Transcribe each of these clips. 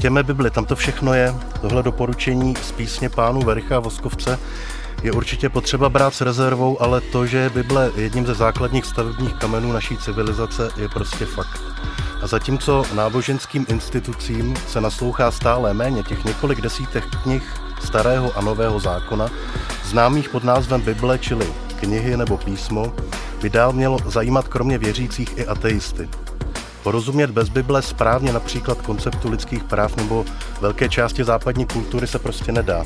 Čtěme Bibli, tam to všechno je. Tohle doporučení z písně pánů Vericha a Voskovce je určitě potřeba brát s rezervou, ale to, že je Bible jedním ze základních stavebních kamenů naší civilizace, je prostě fakt. A zatímco náboženským institucím se naslouchá stále méně těch několik desítek knih starého a nového zákona, známých pod názvem Bible, čili knihy nebo písmo, by dál mělo zajímat kromě věřících i ateisty. Porozumět bez Bible správně například konceptu lidských práv nebo velké části západní kultury se prostě nedá.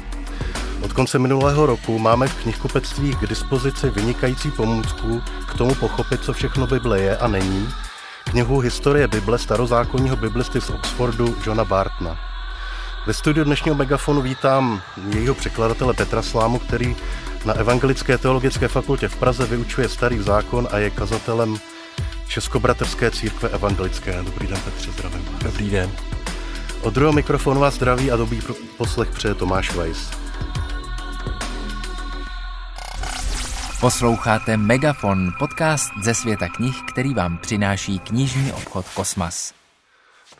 Od konce minulého roku máme v knihkupectvích k dispozici vynikající pomůcku k tomu pochopit, co všechno Bible je a není, knihu Historie Bible starozákonního biblisty z Oxfordu Johna Bartna. Ve studiu dnešního megafonu vítám jejího překladatele Petra Slámu, který na Evangelické teologické fakultě v Praze vyučuje starý zákon a je kazatelem Českobratrské církve evangelické. Dobrý den, Petře, zdravím. Dobrý den. Od druhého mikrofonu vás zdraví a dobrý poslech přeje Tomáš Weiss. Posloucháte Megafon, podcast ze světa knih, který vám přináší knižní obchod Kosmas.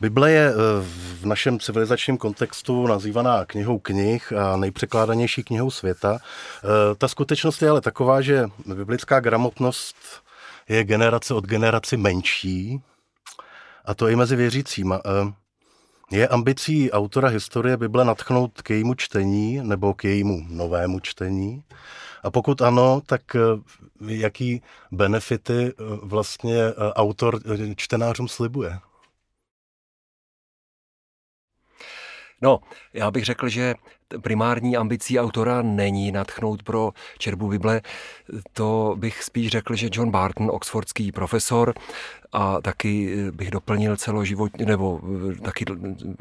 Bible je eh, v našem civilizačním kontextu nazývaná knihou knih a nejpřekládanější knihou světa. Eh, ta skutečnost je ale taková, že biblická gramotnost je generace od generaci menší, a to i mezi věřícíma. Eh, je ambicí autora historie Bible natchnout k jejímu čtení nebo k jejímu novému čtení? A pokud ano, tak jaký benefity vlastně autor čtenářům slibuje? No, já bych řekl, že primární ambicí autora není natchnout pro čerbu Bible. To bych spíš řekl, že John Barton, oxfordský profesor, a taky bych doplnil celoživotně, nebo taky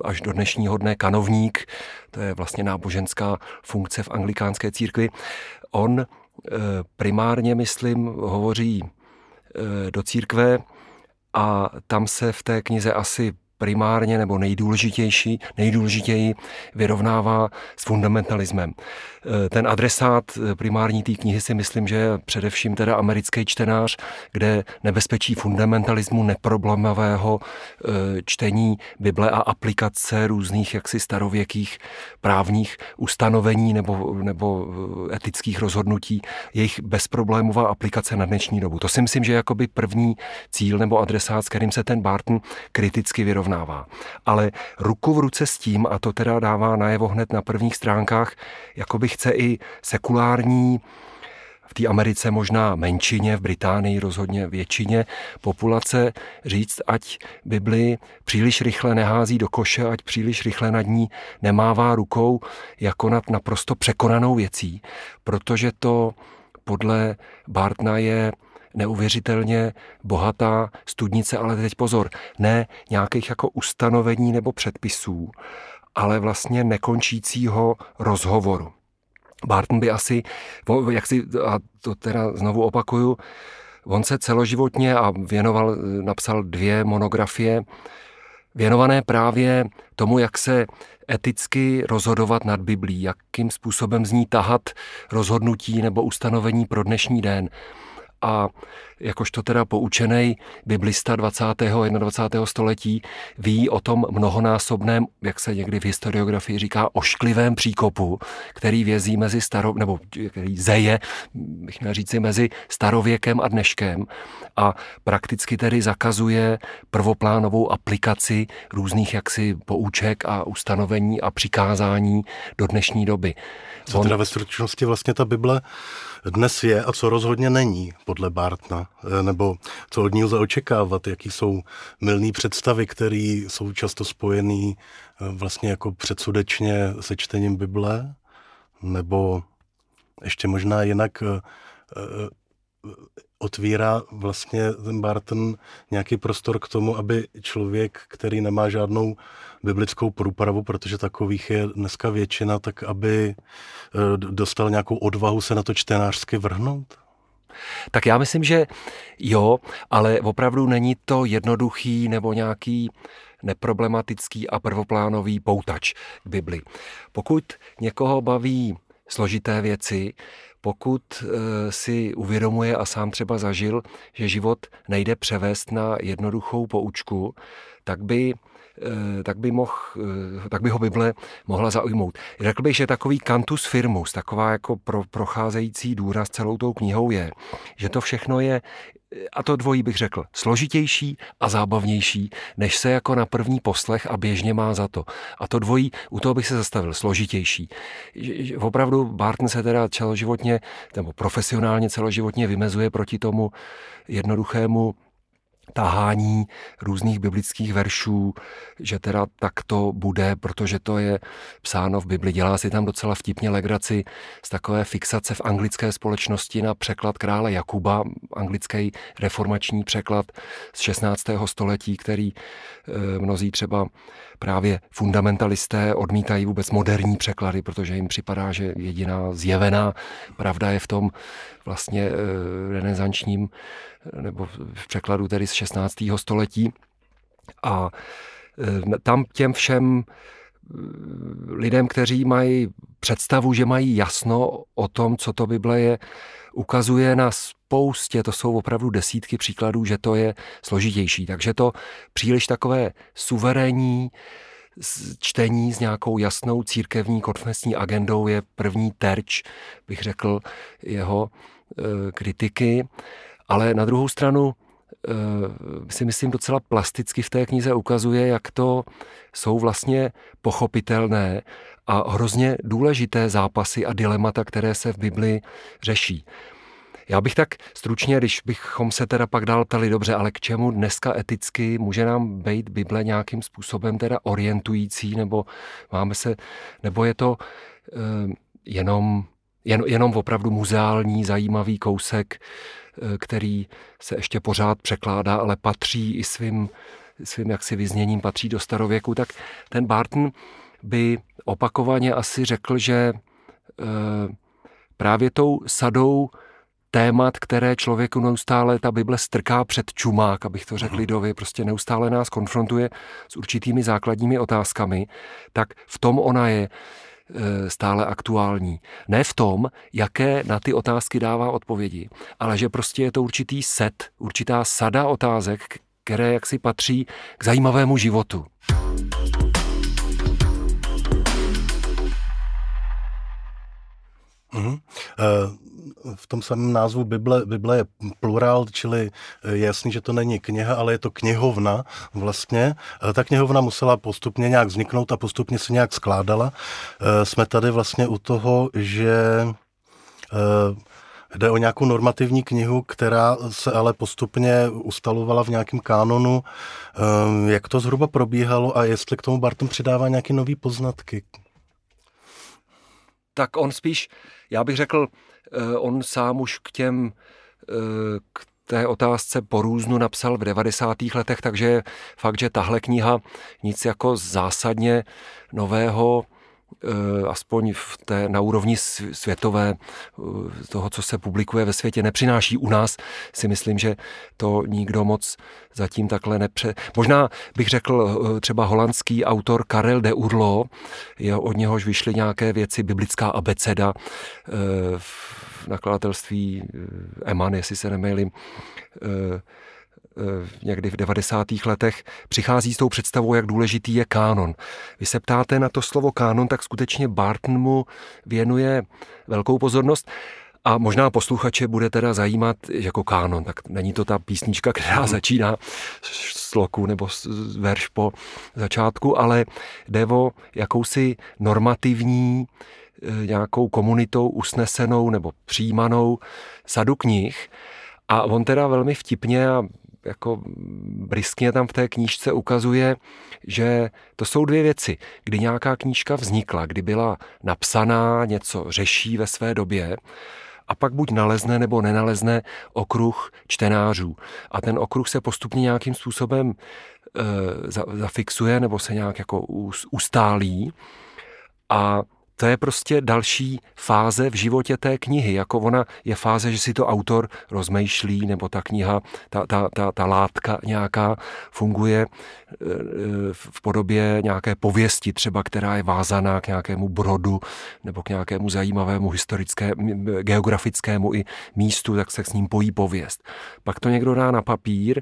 až do dnešního dne kanovník, to je vlastně náboženská funkce v anglikánské církvi. On eh, primárně, myslím, hovoří eh, do církve a tam se v té knize asi primárně nebo nejdůležitější, nejdůležitěji vyrovnává s fundamentalismem. Eh, ten adresát eh, primární té knihy si myslím, že je především teda americký čtenář, kde nebezpečí fundamentalismu neproblemového eh, čtení Bible a aplikace různých jaksi starověkých právních ustanovení nebo, nebo etických rozhodnutí, jejich bezproblémová aplikace na dnešní dobu. To si myslím, že je jakoby první cíl nebo adresát, s kterým se ten Barton kriticky vyrovnává. Ale ruku v ruce s tím, a to teda dává najevo hned na prvních stránkách, jakoby chce i sekulární v té Americe možná menšině, v Británii rozhodně většině populace říct, ať Bibli příliš rychle nehází do koše, ať příliš rychle nad ní nemává rukou jako nad naprosto překonanou věcí, protože to podle Bartna je neuvěřitelně bohatá studnice, ale teď pozor, ne nějakých jako ustanovení nebo předpisů, ale vlastně nekončícího rozhovoru. Barton by asi, jak si, a to teda znovu opakuju, on se celoživotně a věnoval, napsal dvě monografie, věnované právě tomu, jak se eticky rozhodovat nad Biblí, jakým způsobem z ní tahat rozhodnutí nebo ustanovení pro dnešní den a jakožto teda poučený biblista 20. a 21. století ví o tom mnohonásobném, jak se někdy v historiografii říká, ošklivém příkopu, který vězí mezi staro, nebo který zeje, bych měl říci, mezi starověkem a dneškem a prakticky tedy zakazuje prvoplánovou aplikaci různých jaksi pouček a ustanovení a přikázání do dnešní doby. Co teda ve stručnosti vlastně ta Bible dnes je a co rozhodně není podle Bartna, nebo co od ní lze očekávat, jaký jsou milné představy, které jsou často spojené eh, vlastně jako předsudečně se čtením Bible, nebo ještě možná jinak eh, otvírá vlastně ten Barton nějaký prostor k tomu, aby člověk, který nemá žádnou biblickou průpravu, protože takových je dneska většina, tak aby eh, dostal nějakou odvahu se na to čtenářsky vrhnout? Tak já myslím, že jo, ale opravdu není to jednoduchý nebo nějaký neproblematický a prvoplánový poutač k Bibli. Pokud někoho baví složité věci, pokud eh, si uvědomuje a sám třeba zažil, že život nejde převést na jednoduchou poučku, tak by tak by, mohl, tak by ho Bible mohla zaujmout. Řekl bych, že takový cantus firmus, taková jako pro, procházející důraz celou tou knihou je, že to všechno je a to dvojí bych řekl, složitější a zábavnější, než se jako na první poslech a běžně má za to. A to dvojí, u toho bych se zastavil, složitější. Opravdu Barton se teda celoživotně, nebo profesionálně celoživotně vymezuje proti tomu jednoduchému tahání různých biblických veršů, že teda tak to bude, protože to je psáno v Bibli. Dělá si tam docela vtipně legraci z takové fixace v anglické společnosti na překlad krále Jakuba, anglický reformační překlad z 16. století, který eh, mnozí třeba právě fundamentalisté odmítají vůbec moderní překlady, protože jim připadá, že jediná zjevená pravda je v tom vlastně eh, renesančním nebo v překladu tedy z 16. století. A e, tam těm všem lidem, kteří mají představu, že mají jasno o tom, co to Bible je, ukazuje na spoustě, to jsou opravdu desítky příkladů, že to je složitější. Takže to příliš takové suverénní čtení s nějakou jasnou církevní konfesní agendou je první terč, bych řekl, jeho e, kritiky. Ale na druhou stranu eh, si myslím docela plasticky v té knize ukazuje, jak to jsou vlastně pochopitelné a hrozně důležité zápasy a dilemata, které se v Bibli řeší. Já bych tak stručně, když bychom se teda pak dál ptali, dobře, ale k čemu dneska eticky může nám být Bible nějakým způsobem teda orientující, nebo máme se, nebo je to uh, jenom, jen, jenom opravdu muzeální, zajímavý kousek Eh, který se ještě pořád překládá, ale patří i svým, svým jaksi vyzněním, patří do starověku, tak ten Barton by opakovaně asi řekl, že eh, právě tou sadou témat, které člověku neustále ta Bible strká před čumák, abych to řekl lidově, prostě neustále nás konfrontuje s určitými základními otázkami, tak v tom ona je Eh, stále aktuální. Ne v tom, jaké na ty otázky dává odpovědi, ale že prostě je to určitý set, určitá sada otázek, které jaksi patří k zajímavému životu. Mm-hmm. V tom samém názvu Bible, Bible je plurál, čili je jasný, že to není kniha, ale je to knihovna vlastně. Ta knihovna musela postupně nějak vzniknout a postupně se nějak skládala. Eh, jsme tady vlastně u toho, že eh, Jde o nějakou normativní knihu, která se ale postupně ustalovala v nějakém kánonu. Eh, jak to zhruba probíhalo a jestli k tomu Barton přidává nějaké nové poznatky? Tak on spíš, já bych řekl, Eh, on sám už k těm, eh, k té otázce po různu napsal v 90. letech, takže fakt, že tahle kniha nic jako zásadně nového aspoň v té, na úrovni světové eh, toho, co se publikuje ve světě, nepřináší u nás, si myslím, že to nikdo moc zatím takhle nepře... Možná bych řekl eh, třeba holandský autor Karel de Urlo, je, od něhož vyšly nějaké věci, biblická abeceda v nakladatelství Eman, jestli se nemýlím, Eh, někdy v 90. letech přichází s tou představou, jak důležitý je kánon. Vy se ptáte na to slovo kánon, tak skutečně Barton mu věnuje velkou pozornost. A možná posluchače bude teda zajímat jako kánon, tak není to ta písnička, která mhm. začíná sloku nebo verš po začátku, ale jde o jakousi normativní eh, nějakou komunitou usnesenou nebo přijímanou sadu knih. A on teda velmi vtipně a jako briskně tam v té knížce ukazuje, že to jsou dvě věci. Kdy nějaká knížka vznikla, kdy byla napsaná, něco řeší ve své době, a pak buď nalezne nebo nenalezne okruh čtenářů. A ten okruh se postupně nějakým způsobem e, zafixuje nebo se nějak jako ustálí. A to je prostě další fáze v životě té knihy. Jako ona je fáze, že si to autor rozmýšlí, nebo ta kniha, ta, ta, ta, ta látka nějaká funguje eh, v podobě nějaké pověsti třeba, která je vázaná k nějakému brodu nebo k nějakému zajímavému historickému, geografickému i místu, tak se s ním pojí pověst. Pak to někdo dá na papír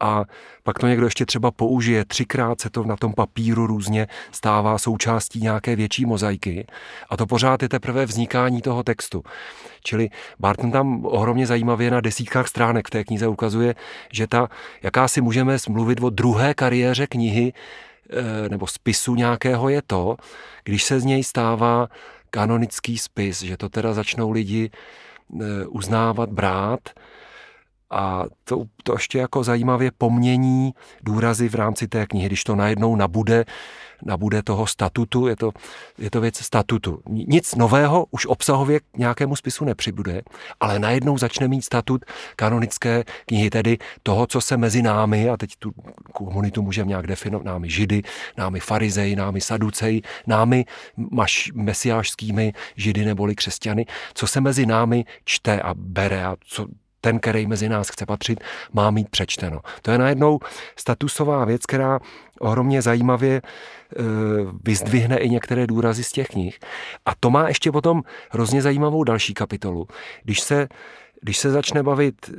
a pak to někdo ještě třeba použije, třikrát se to na tom papíru různě stává součástí nějaké větší mozaiky a to pořád je teprve vznikání toho textu. Čili Barton tam ohromně zajímavě na desítkách stránek v té knize ukazuje, že ta, jaká si můžeme mluvit o druhé kariéře knihy, eh, nebo spisu nějakého je to, když se z něj stává kanonický spis, že to teda začnou lidi eh, uznávat, brát a to, to ještě jako zajímavě pomění důrazy v rámci té knihy, když to najednou nabude, nabude toho statutu, je to, je to věc statutu. Nic nového už obsahově k nějakému spisu nepřibude, ale najednou začne mít statut kanonické knihy, tedy toho, co se mezi námi, a teď tu komunitu můžeme nějak definovat, námi židy, námi farizej, námi saducej, námi maš, mesiářskými židy neboli křesťany, co se mezi námi čte a bere a co, ten, který mezi nás chce patřit, má mít přečteno. To je najednou statusová věc, která ohromně zajímavě e, vyzdvihne i některé důrazy z těch knih. A to má ještě potom hrozně zajímavou další kapitolu. Když se když se začne bavit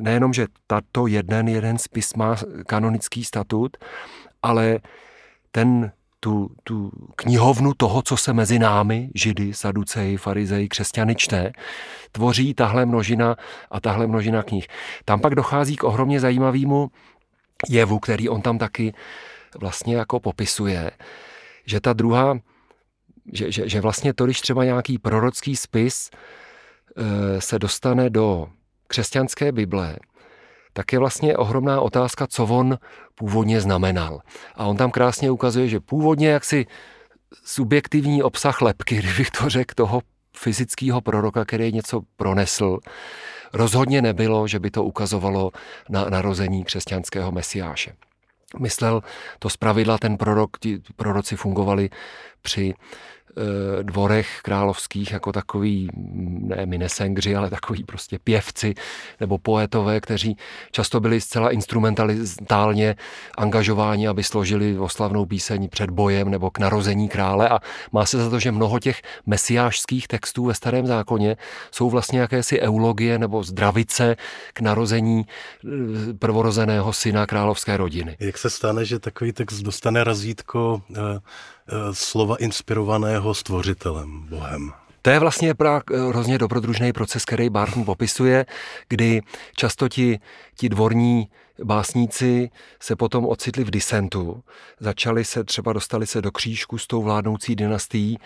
nejenom, že tato jeden, jeden spis má kanonický statut, ale ten tu, tu knihovnu toho, co se mezi námi, židy, saduceji, farizeji, křesťany čte, tvoří tahle množina a tahle množina knih. Tam pak dochází k ohromně zajímavému jevu, který on tam taky vlastně jako popisuje, že ta druhá, že, že, že vlastně to, když třeba nějaký prorocký spis e, se dostane do křesťanské Bible, tak je vlastně ohromná otázka, co on původně znamenal. A on tam krásně ukazuje, že původně jaksi subjektivní obsah lepky, kdybych to řekl, toho fyzického proroka, který něco pronesl, rozhodně nebylo, že by to ukazovalo na narození křesťanského mesiáše. Myslel to zpravidla ten prorok, ti proroci fungovali při dvorech královských jako takový, ne minesengři, ale takový prostě pěvci nebo poetové, kteří často byli zcela instrumentálně angažováni, aby složili oslavnou píseň před bojem nebo k narození krále a má se za to, že mnoho těch mesiářských textů ve starém zákoně jsou vlastně jakési eulogie nebo zdravice k narození eh, prvorozeného syna královské rodiny. Jak se stane, že takový text dostane razítko eh, Eh, slova inspirovaného stvořitelem, Bohem. To je vlastně právě hrozně dobrodružný proces, který Barton popisuje, kdy často ti, ti dvorní básníci se potom ocitli v disentu, začali se, třeba dostali se do křížku s tou vládnoucí dynastií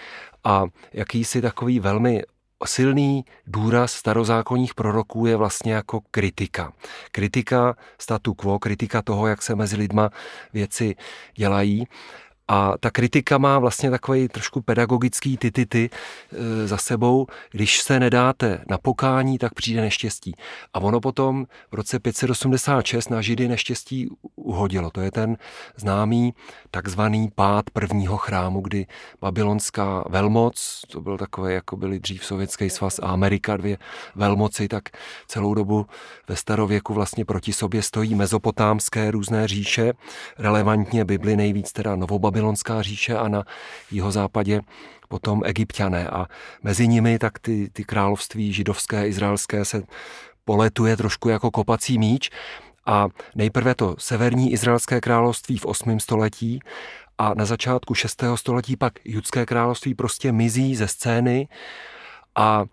a jakýsi takový velmi silný důraz starozákonních proroků je vlastně jako kritika. Kritika statu quo, kritika toho, jak se mezi lidma věci dělají. A ta kritika má vlastně takový trošku pedagogický tytity e, za sebou. Když se nedáte na pokání, tak přijde neštěstí. A ono potom v roce 586 na Židy neštěstí uhodilo. To je ten známý takzvaný pád prvního chrámu, kdy babylonská velmoc, to byl takové, jako byly dřív Sovětský svaz a Amerika, dvě velmoci, tak celou dobu ve starověku vlastně proti sobě stojí mezopotámské různé říše, relevantně Bibli nejvíc teda Novobabylonská babylonská říše a na jihozápadě potom egyptiané. A mezi nimi tak ty, ty království židovské, izraelské se poletuje trošku jako kopací míč. A nejprve to severní izraelské království v 8. století a na začátku 6. století pak judské království prostě mizí ze scény a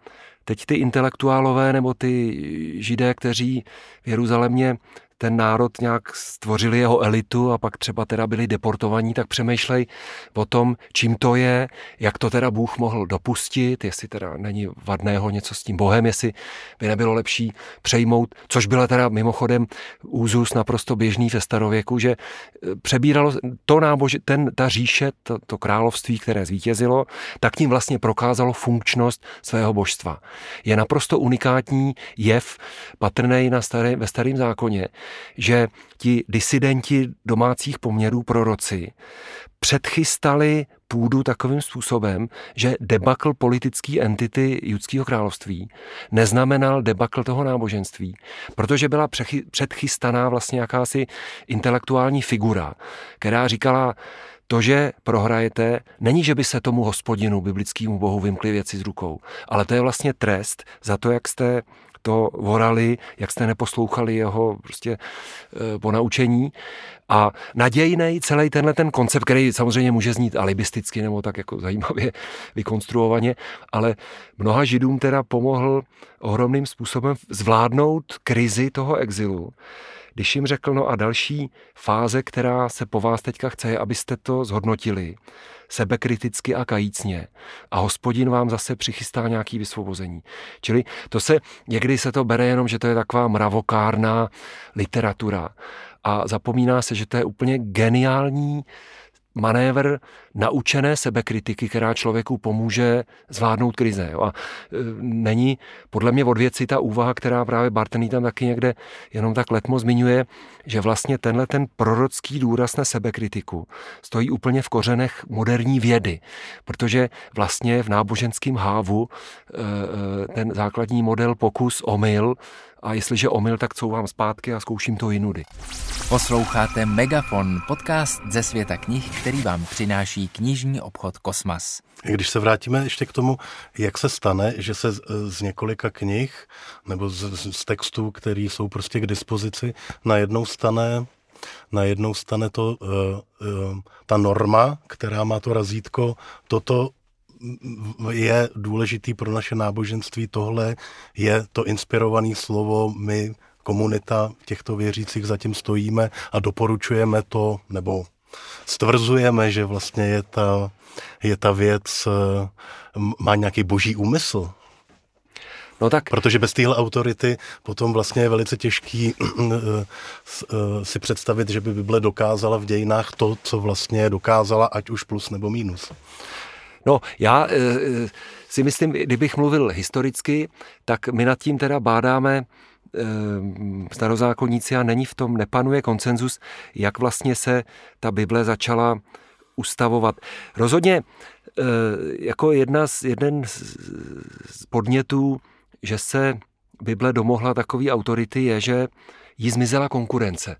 teď ty intelektuálové nebo ty židé, kteří v Jeruzalémě ten národ nějak stvořili jeho elitu a pak třeba teda byli deportovaní, tak přemýšlej o tom, čím to je, jak to teda Bůh mohl dopustit, jestli teda není vadného něco s tím Bohem, jestli by nebylo lepší přejmout, což byla teda mimochodem úzus naprosto běžný ve starověku, že eh, přebíralo to nábož, ten, ta říše, to, to království, které zvítězilo, tak tím vlastně prokázalo funkčnost svého božstva. Je naprosto unikátní jev patrný na staré, ve starém zákoně, že ti disidenti domácích poměrů proroci předchystali půdu takovým způsobem, že debakl politické entity judského království neznamenal debakl toho náboženství, protože byla předchystaná vlastně jakási intelektuální figura, která říkala, to, že prohrajete, není, že by se tomu hospodinu, biblickému bohu, vymkli věci z rukou, ale to je vlastně trest za to, jak jste to vorali, jak jste neposlouchali jeho prostě e, ponaučení. A nadějný celý tenhle ten koncept, který samozřejmě může znít alibisticky nebo tak jako zajímavě vykonstruovaně, ale mnoha židům teda pomohl ohromným způsobem zvládnout krizi toho exilu když jim řekl, no a další fáze, která se po vás teďka chce, je, abyste to zhodnotili sebekriticky a kajícně a hospodin vám zase přichystá nějaký vysvobození. Čili to se, někdy se to bere jenom, že to je taková mravokárná literatura a zapomíná se, že to je úplně geniální manévr naučené sebekritiky, která člověku pomůže zvládnout krize. Jo. A e, není podle mě od věci ta úvaha, která právě Bartení tam taky někde jenom tak letmo zmiňuje, že vlastně tenhle ten prorocký důraz na sebekritiku stojí úplně v kořenech moderní vědy, protože vlastně v náboženském hávu e, e, ten základní model pokus omyl a jestliže omyl, tak couvám zpátky a zkouším to jinudy. Posloucháte Megafon, podcast ze světa knih, který vám přináší knižní obchod Kosmas. Když se vrátíme ještě k tomu, jak se stane, že se z, z několika knih nebo z, z textů, které jsou prostě k dispozici, najednou stane najednou stane to uh, uh, ta norma, která má to razítko, toto je důležitý pro naše náboženství, tohle je to inspirované slovo, my, komunita těchto věřících, zatím stojíme a doporučujeme to, nebo stvrzujeme, že vlastně je ta, je ta věc, eh, má nějaký boží úmysl. No tak. Protože bez téhle autority potom vlastně je velice těžký eh, eh, si představit, že by Bible dokázala v dějinách to, co vlastně dokázala, ať už plus nebo minus. No, já e, si myslím, kdybych mluvil historicky, tak my nad tím teda bádáme e, starozákonníci a není v tom, nepanuje koncenzus, jak vlastně se ta Bible začala ustavovat. Rozhodně jako jedna z, jeden z podnětů, že se Bible domohla takové autority, je, že jí zmizela konkurence.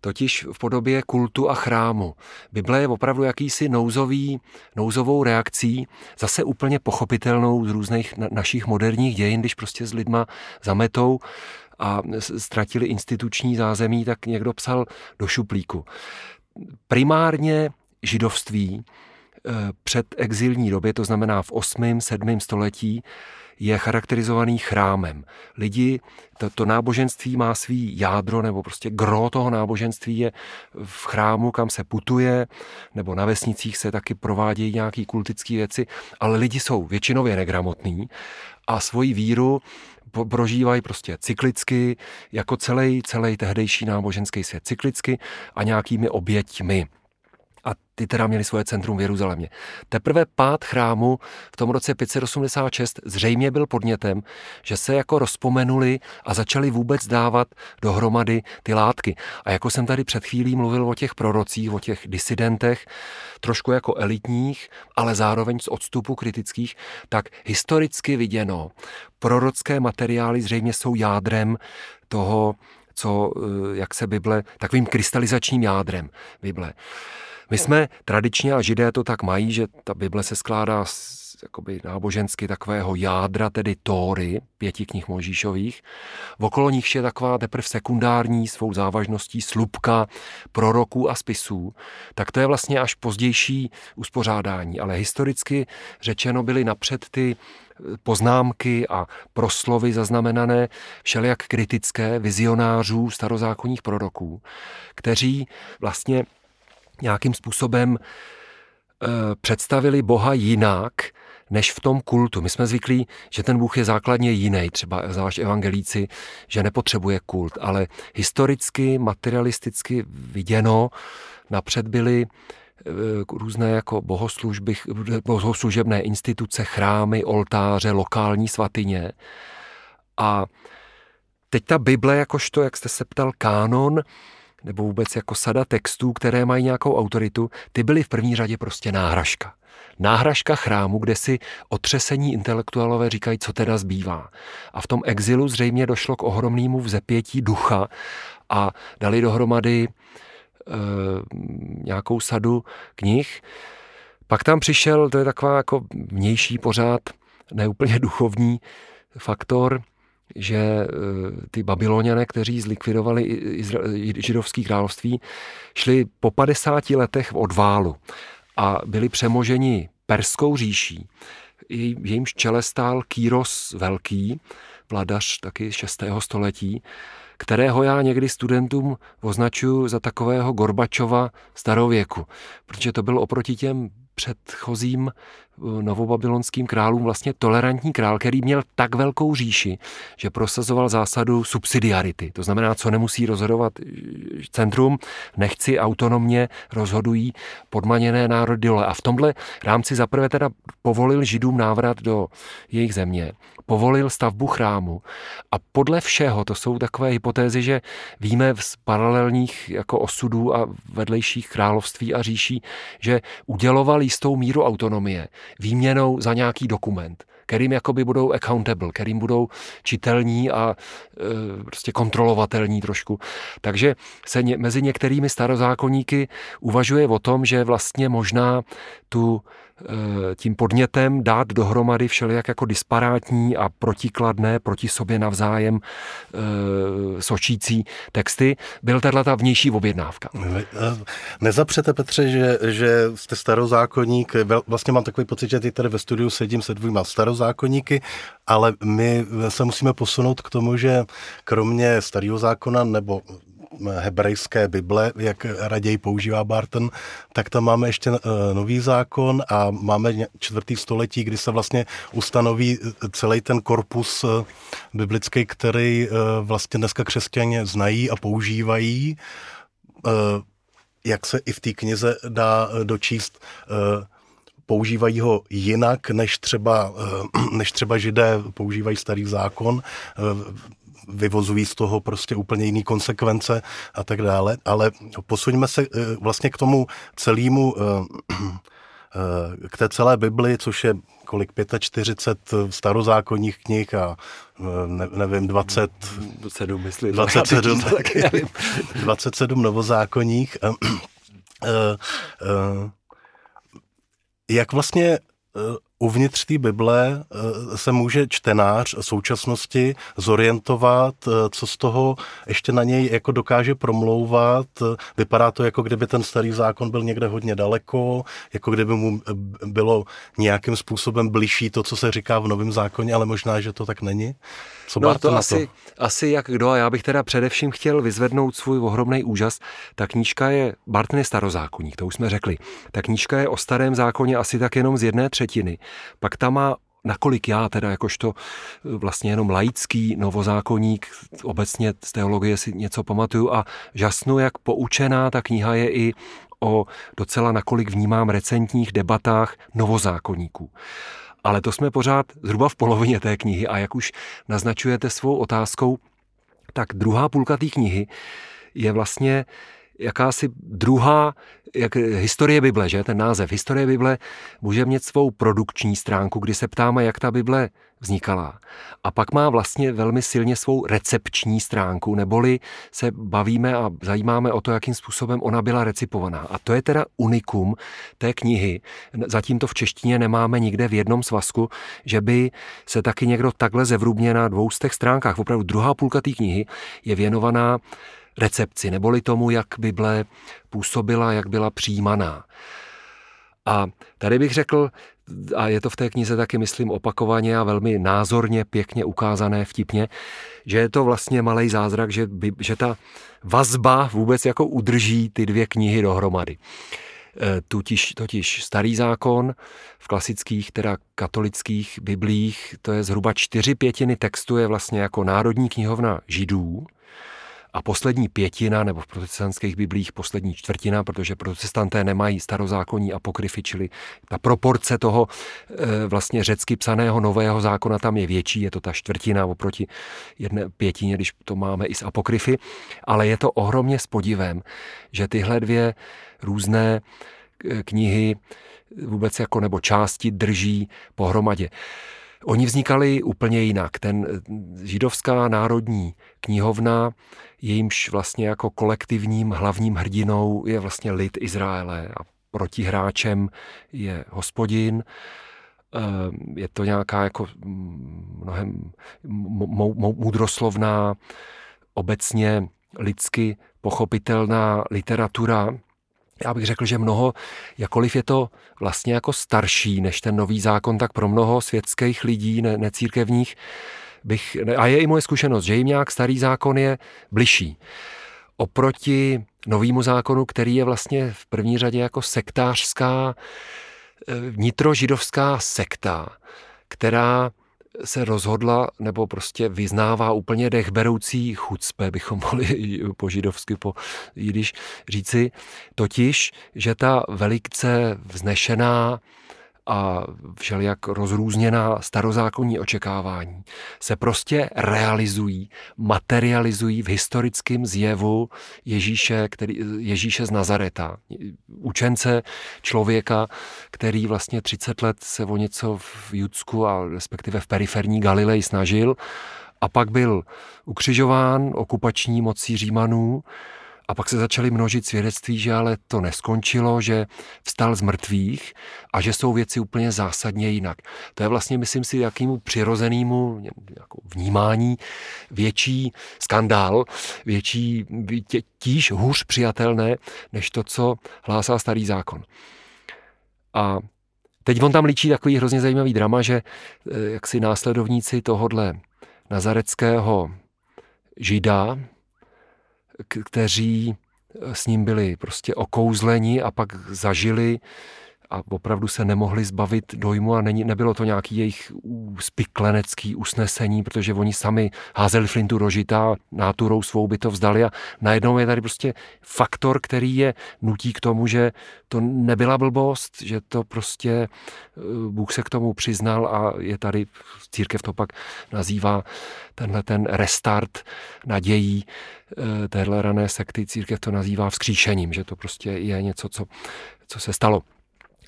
Totiž v podobě kultu a chrámu. Bible je opravdu jakýsi nouzový, nouzovou reakcí, zase úplně pochopitelnou z různých na, našich moderních dějin, když prostě s lidma zametou a ztratili instituční zázemí, tak někdo psal do šuplíku. Primárně židovství eh, před exilní době, to znamená v 8. 7. století, je charakterizovaný chrámem. Lidi, to, to náboženství má svý jádro, nebo prostě gro toho náboženství je v chrámu, kam se putuje, nebo na vesnicích se taky provádějí nějaké kultické věci, ale lidi jsou většinově negramotní a svoji víru prožívají prostě cyklicky, jako celý, celý tehdejší náboženský svět cyklicky a nějakými oběťmi a ty teda měli svoje centrum v Jeruzalémě. Teprve pád chrámu v tom roce 586 zřejmě byl podnětem, že se jako rozpomenuli a začali vůbec dávat dohromady ty látky. A jako jsem tady před chvílí mluvil o těch prorocích, o těch disidentech, trošku jako elitních, ale zároveň z odstupu kritických, tak historicky viděno, prorocké materiály zřejmě jsou jádrem toho, co, eh, jak se Bible, takovým krystalizačním jádrem Bible. My jsme tradičně, a židé to tak mají, že ta Bible se skládá z jakoby nábožensky takového jádra, tedy Tóry, pěti knih Možíšových. Okolo nich je taková teprve sekundární svou závažností slupka proroků a spisů. Tak to je vlastně až pozdější uspořádání. Ale historicky řečeno byly napřed ty poznámky a proslovy zaznamenané všelijak kritické vizionářů starozákonních proroků, kteří vlastně nějakým způsobem e, představili Boha jinak, než v tom kultu. My jsme zvyklí, že ten Bůh je základně jiný, třeba zvlášť evangelíci, že nepotřebuje kult, ale historicky, materialisticky viděno, napřed byly eh, různé jako bohoslužby, bohoslužebné instituce, chrámy, oltáře, lokální svatyně. A teď ta Bible, jakožto, jak jste se ptal, kánon, nebo vůbec jako sada textů, které mají nějakou autoritu, ty byly v první řadě prostě náhražka. Náhražka chrámu, kde si otřesení intelektuálové říkají, co teda zbývá. A v tom exilu zřejmě došlo k ohromnému vzepětí ducha a dali dohromady e, nějakou sadu knih. Pak tam přišel, to je taková jako vnější pořád, neúplně duchovní faktor, že eh, ty babyloniané, kteří zlikvidovali židovský království, šli po 50 letech v odválu a byli přemoženi perskou říší. Jejímž čele stál Kýros Velký, vladař taky 6. století, kterého já někdy studentům označuji za takového Gorbačova starověku, protože to byl oproti těm předchozím novobabylonským králům vlastně tolerantní král, který měl tak velkou říši, že prosazoval zásadu subsidiarity. To znamená, co nemusí rozhodovat centrum, nechci autonomně rozhodují podmaněné národy. A v tomhle rámci zaprvé teda povolil židům návrat do jejich země, povolil stavbu chrámu a podle všeho, to jsou takové hypotézy, že víme z paralelních jako osudů a vedlejších království a říší, že uděloval jistou míru autonomie výměnou za nějaký dokument kterým jakoby budou accountable, kterým budou čitelní a e, prostě kontrolovatelní trošku. Takže se ně, mezi některými starozákonníky uvažuje o tom, že vlastně možná tu Eh, tím podnětem dát dohromady všelijak jako disparátní a protikladné, proti sobě navzájem e, sočící texty, byl tato ta vnější objednávka. Eh, nezapřete, Petře, že, že jste starozákonník, vlastně mám takový pocit, že tady ve studiu sedím se dvěma starozákonníky, ale my se musíme posunout k tomu, že kromě starého zákona nebo hebrejské Bible, jak raději používá Barton, tak tam máme ještě eh, nový zákon a máme čtvrtý století, kdy se vlastně ustanoví eh, celý ten korpus eh, biblický, který vlastně dneska křesťané znají a používají. Jak se i v té knize dá dočíst, používají ho jinak, než třeba, než třeba židé používají starý zákon vyvozují z toho prostě úplně jiný konsekvence a tak dále. Ale posuňme se eh, vlastně k tomu celému, eh, eh, k té celé Bibli, což je kolik 45 starozákonních knih a ne, nevím, 20... 7, myslím. 27, 27 novozákonních. Jak vlastně uvnitř té Bible eh, se může čtenář současnosti zorientovat, eh, co z toho ještě na něj jako dokáže promlouvat. Vypadá to, jako kdyby ten starý zákon byl někde hodně daleko, jako kdyby mu eh, bylo nějakým způsobem bližší to, co se říká v novém zákoně, ale možná, že to tak není. Co no to, asi, to asi jak kdo, a já bych teda především chtěl vyzvednout svůj ohromný úžas. Ta knížka je, Barton je starozákonník, to už jsme řekli. Ta knížka je o starém zákoně asi tak jenom z jedné třetiny. Pak tam má nakolik já teda jakožto eh, vlastně jenom laický novozákonník, obecně z teologie si něco pamatuju a žasnu, jak poučená ta kniha je i o docela nakolik vnímám recentních debatách novozákonníků. Ale to jsme pořád zhruba v polovině té knihy a jak už naznačujete svou otázkou, tak druhá půlka té knihy je vlastně jakási druhá jak, historie Bible, že? Ten název historie Bible může mít svou produkční stránku, kdy se ptáme, jak ta Bible vznikala. A pak má vlastně velmi silně svou recepční stránku, neboli se bavíme a zajímáme o to, jakým způsobem ona byla recipovaná. A to je teda unikum té knihy. Zatím to v češtině nemáme nikde v jednom svazku, že by se taky někdo takhle zevrubně na dvoustech stránkách, opravdu druhá půlka té knihy je věnovaná recepci, neboli tomu, jak Bible působila, jak byla přijímaná. A tady bych řekl, a je to v té knize taky, myslím, opakovaně a velmi názorně, pěkně ukázané, vtipně, že je to vlastně malý zázrak, že, by, že ta vazba vůbec jako udrží ty dvě knihy dohromady. E, totiž, totiž starý zákon v klasických, teda katolických biblích, to je zhruba čtyři pětiny textu je vlastně jako národní knihovna židů, a poslední pětina, nebo v protestantských biblích poslední čtvrtina, protože protestanté nemají starozákonní apokryfy, čili ta proporce toho e, vlastně řecky psaného nového zákona tam je větší, je to ta čtvrtina oproti jedné pětině, když to máme i z apokryfy, ale je to ohromně s podivem, že tyhle dvě různé e, knihy vůbec jako nebo části drží pohromadě. Oni vznikali úplně jinak. Ten e, židovská národní knihovna jejímž vlastně jako kolektivním hlavním hrdinou je vlastně lid Izraele a protihráčem je hospodin je to nějaká jako mnohem moudroslovná, obecně lidsky pochopitelná literatura. Já bych řekl, že mnoho, jakoliv je to vlastně jako starší než ten nový zákon, tak pro mnoho světských lidí, ne, necírkevních, bych, a je i moje zkušenost, že jim nějak starý zákon je bližší. Oproti novému zákonu, který je vlastně v první řadě jako sektářská, eh, vnitrožidovská sekta, která se rozhodla nebo prostě vyznává úplně dechberoucí chucpe, bychom mohli po židovsky, po jidiš říci, totiž, že ta velice vznešená a všelijak rozrůzněná starozákonní očekávání se prostě realizují, materializují v historickém zjevu Ježíše, který, Ježíše z Nazareta. Učence člověka, který vlastně 30 let se o něco v Judsku a respektive v periferní Galileji snažil a pak byl ukřižován okupační mocí Římanů a pak se začaly množit svědectví, že ale to neskončilo, že vstal z mrtvých a že jsou věci úplně zásadně jinak. To je vlastně, myslím si, jakýmu přirozenému jako vnímání větší skandál, větší, tíž hůř přijatelné, než to, co hlásá starý zákon. A teď on tam líčí takový hrozně zajímavý drama, že eh, jaksi následovníci tohodle nazareckého žida, kteří s ním byli prostě okouzleni a pak zažili a opravdu se nemohli zbavit dojmu a není, nebylo to nějaký jejich spiklenecký usnesení, protože oni sami házeli flintu do žita, náturou svou by to vzdali a najednou je tady prostě faktor, který je nutí k tomu, že to nebyla blbost, že to prostě eh, Bůh se k tomu přiznal a je tady, církev to pak nazývá tenhle ten restart nadějí eh, téhle rané sekty, církev to nazývá vzkříšením, že to prostě je něco, co, co se stalo.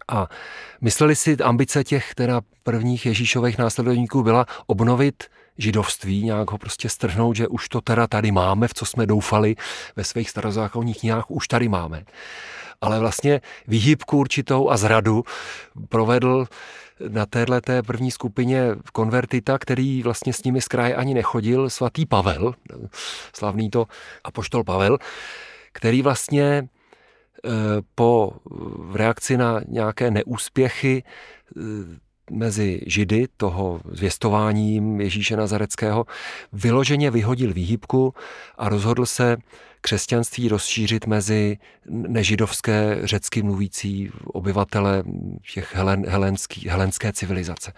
A mysleli si, ambice těch teda prvních Ježíšových následovníků byla obnovit židovství, nějak ho prostě strhnout, že už to teda tady máme, v co jsme doufali ve svých starozákonních nějak už tady máme. Ale vlastně výhybku určitou a zradu provedl na téhle té první skupině konvertita, který vlastně s nimi z kraje ani nechodil, svatý Pavel, slavný to apoštol Pavel, který vlastně po v reakci na nějaké neúspěchy eh, mezi Židy, toho zvěstováním Ježíše Nazareckého, vyloženě vyhodil výhybku a rozhodl se křesťanství rozšířit mezi nežidovské řecky mluvící obyvatele těch helen, helenský, helenské civilizace.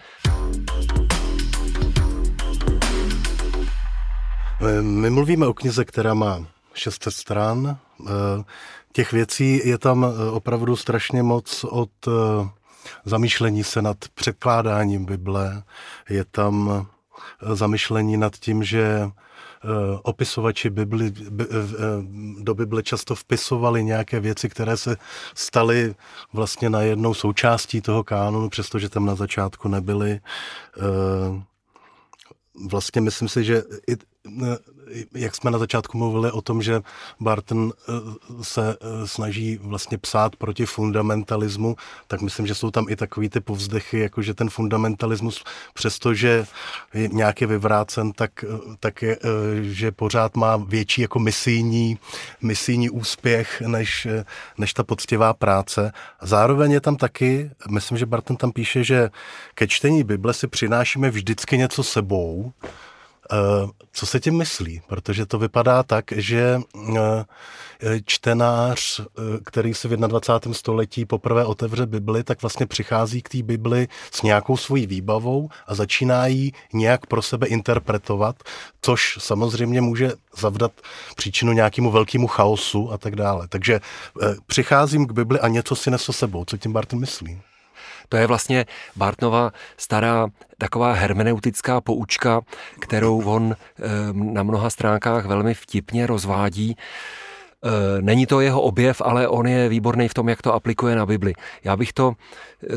My mluvíme o knize, která má 600 stran. Eh, těch věcí je tam eh, opravdu strašně moc od eh, zamýšlení se nad překládáním Bible. Je tam zamyšlení nad tím, že opisovači Bibli, do Bible často vpisovali nějaké věci, které se staly vlastně najednou součástí toho kánonu, přestože tam na začátku nebyly. Vlastně myslím si, že i jak jsme na začátku mluvili o tom, že Barton eh, se eh, snaží vlastně psát proti fundamentalismu, tak myslím, že jsou tam i takový ty povzdechy, jako že ten fundamentalismus, přestože je nějak je vyvrácen, tak, eh, tak je, že pořád má větší jako misijní, misijní úspěch, než, než ta poctivá práce. A zároveň je tam taky, myslím, že Barton tam píše, že ke čtení Bible si přinášíme vždycky něco sebou, co se tím myslí? Protože to vypadá tak, že eh, čtenář, eh, který se v 21. století poprvé otevře Bibli, tak vlastně přichází k té Bibli s nějakou svojí výbavou a začíná ji nějak pro sebe interpretovat, což samozřejmě může zavdat příčinu nějakému velkému chaosu a tak dále. Takže přicházím k Bibli a něco si nesu sebou. Co tím Barton myslí? To je vlastně Bartnova stará taková hermeneutická poučka, kterou on na mnoha stránkách velmi vtipně rozvádí není to jeho objev, ale on je výborný v tom, jak to aplikuje na Bibli. Já bych to e,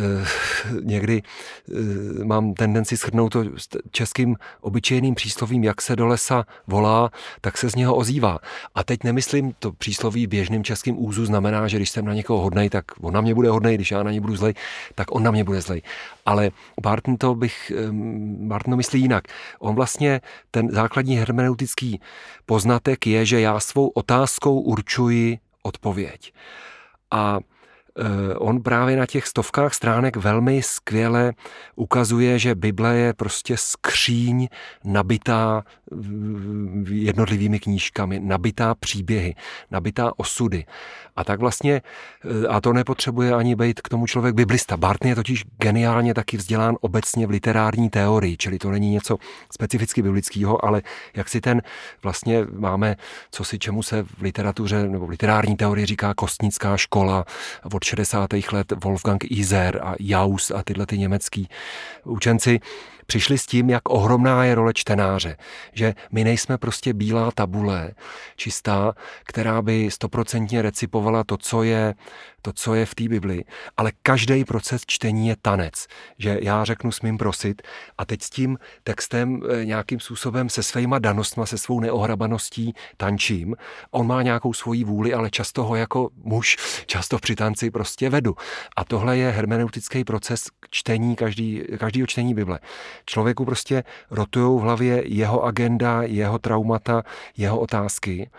někdy e, mám tendenci shrnout to českým obyčejným příslovím, jak se do lesa volá, tak se z něho ozývá. A teď nemyslím to přísloví běžným českým úzu znamená, že když jsem na někoho hodnej, tak on na mě bude hodnej, když já na ně budu zlej, tak on na mě bude zlej. Ale Barton to bych, Barton to myslí jinak. On vlastně, ten základní hermeneutický poznatek je, že já svou otázkou určuji odpověď. A on právě na těch stovkách stránek velmi skvěle ukazuje, že Bible je prostě skříň nabitá jednotlivými knížkami, nabitá příběhy, nabitá osudy. A tak vlastně, eh, a to nepotřebuje ani být k tomu člověk biblista. Barton je totiž geniálně taky vzdělán obecně v literární teorii, čili to není něco specificky biblického, ale jak si ten vlastně máme, co si čemu se v literatuře nebo v literární teorii říká kostnická škola od 60. let Wolfgang Iser a Jaus a tyhle ty německý učenci přišli s tím, jak ohromná je role čtenáře. Že my nejsme prostě bílá tabule, čistá, která by stoprocentně recipovala to, co je to, co je v té Bibli, ale každý proces čtení je tanec. Že já řeknu smím prosit a teď s tím textem eh, nějakým způsobem se svýma danostma, se svou neohrabaností tančím. On má nějakou svoji vůli, ale často ho jako muž, často při tanci prostě vedu. A tohle je hermeneutický proces čtení, každý, každýho čtení Bible. Člověku prostě rotují v hlavě jeho agenda, jeho traumata, jeho otázky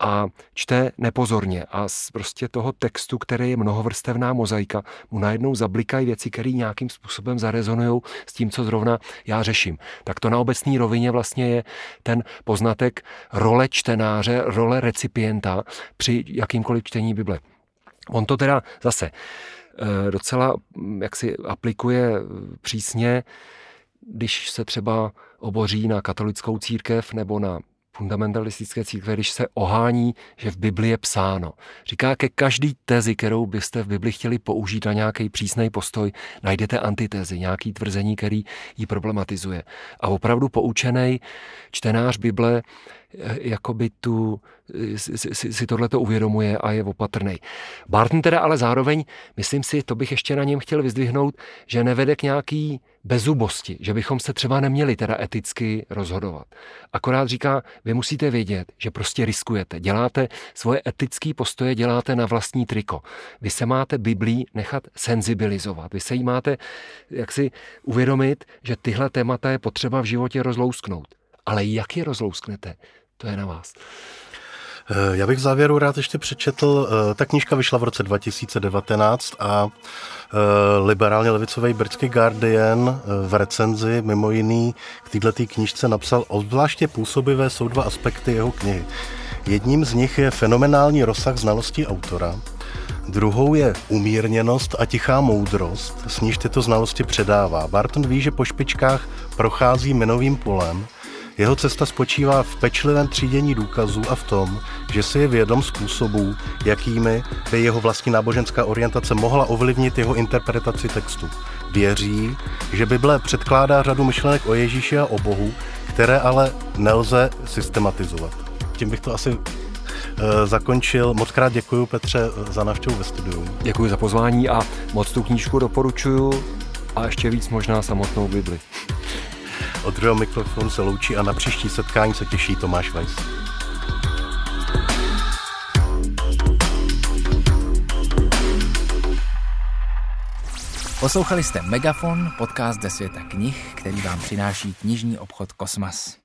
a čte nepozorně a z prostě toho textu, který je mnohovrstevná mozaika, mu najednou zablikají věci, které nějakým způsobem zarezonují s tím, co zrovna já řeším. Tak to na obecné rovině vlastně je ten poznatek role čtenáře, role recipienta při jakýmkoliv čtení Bible. On to teda zase eh, docela hm, jak si aplikuje přísně, když se třeba oboří na katolickou církev nebo na fundamentalistické církve, když se ohání, že v Bibli je psáno. Říká, ke každý tezi, kterou byste v Bibli chtěli použít na nějaký přísný postoj, najdete antitezi, nějaký tvrzení, který ji problematizuje. A opravdu poučený čtenář Bible eh, jakoby tu, eh, si, si, si tohleto uvědomuje a je opatrný. Barton teda ale zároveň, myslím si, to bych ještě na něm chtěl vyzdvihnout, že nevede k nějaký bezubosti, že bychom se třeba neměli teda eticky rozhodovat. Akorát říká, vy musíte vědět, že prostě riskujete. Děláte svoje etické postoje, děláte na vlastní triko. Vy se máte Biblí nechat senzibilizovat. Vy se jí máte jak si uvědomit, že tyhle témata je potřeba v životě rozlousknout. Ale jak je rozlousknete, to je na vás. Eh, já bych v závěru rád ještě přečetl, eh, ta knížka vyšla v roce 2019 a eh, liberálně levicový britský Guardian v recenzi mimo jiný k této knížce napsal obzvláště působivé jsou dva aspekty jeho knihy. Jedním z nich je fenomenální rozsah znalostí autora, Druhou je umírněnost a tichá moudrost, s níž tyto znalosti předává. Barton ví, že po špičkách prochází minovým polem, jeho cesta spočívá v pečlivém třídění důkazů a v tom, že si je vědom způsobů, jakými by jeho vlastní náboženská orientace mohla ovlivnit jeho interpretaci textu. Věří, že Bible předkládá řadu myšlenek o Ježíši a o Bohu, které ale nelze systematizovat. Tím bych to asi eh, zakončil. Moc krát děkuji Petře za návštěvu ve studiu. Děkuji za pozvání a moc tu knížku doporučuju a ještě víc možná samotnou Bibli. Od druhého mikrofonu se loučí a na příští setkání se těší Tomáš Weiss. Poslouchali jste Megafon, podcast ze světa knih, který vám přináší knižní obchod Kosmas.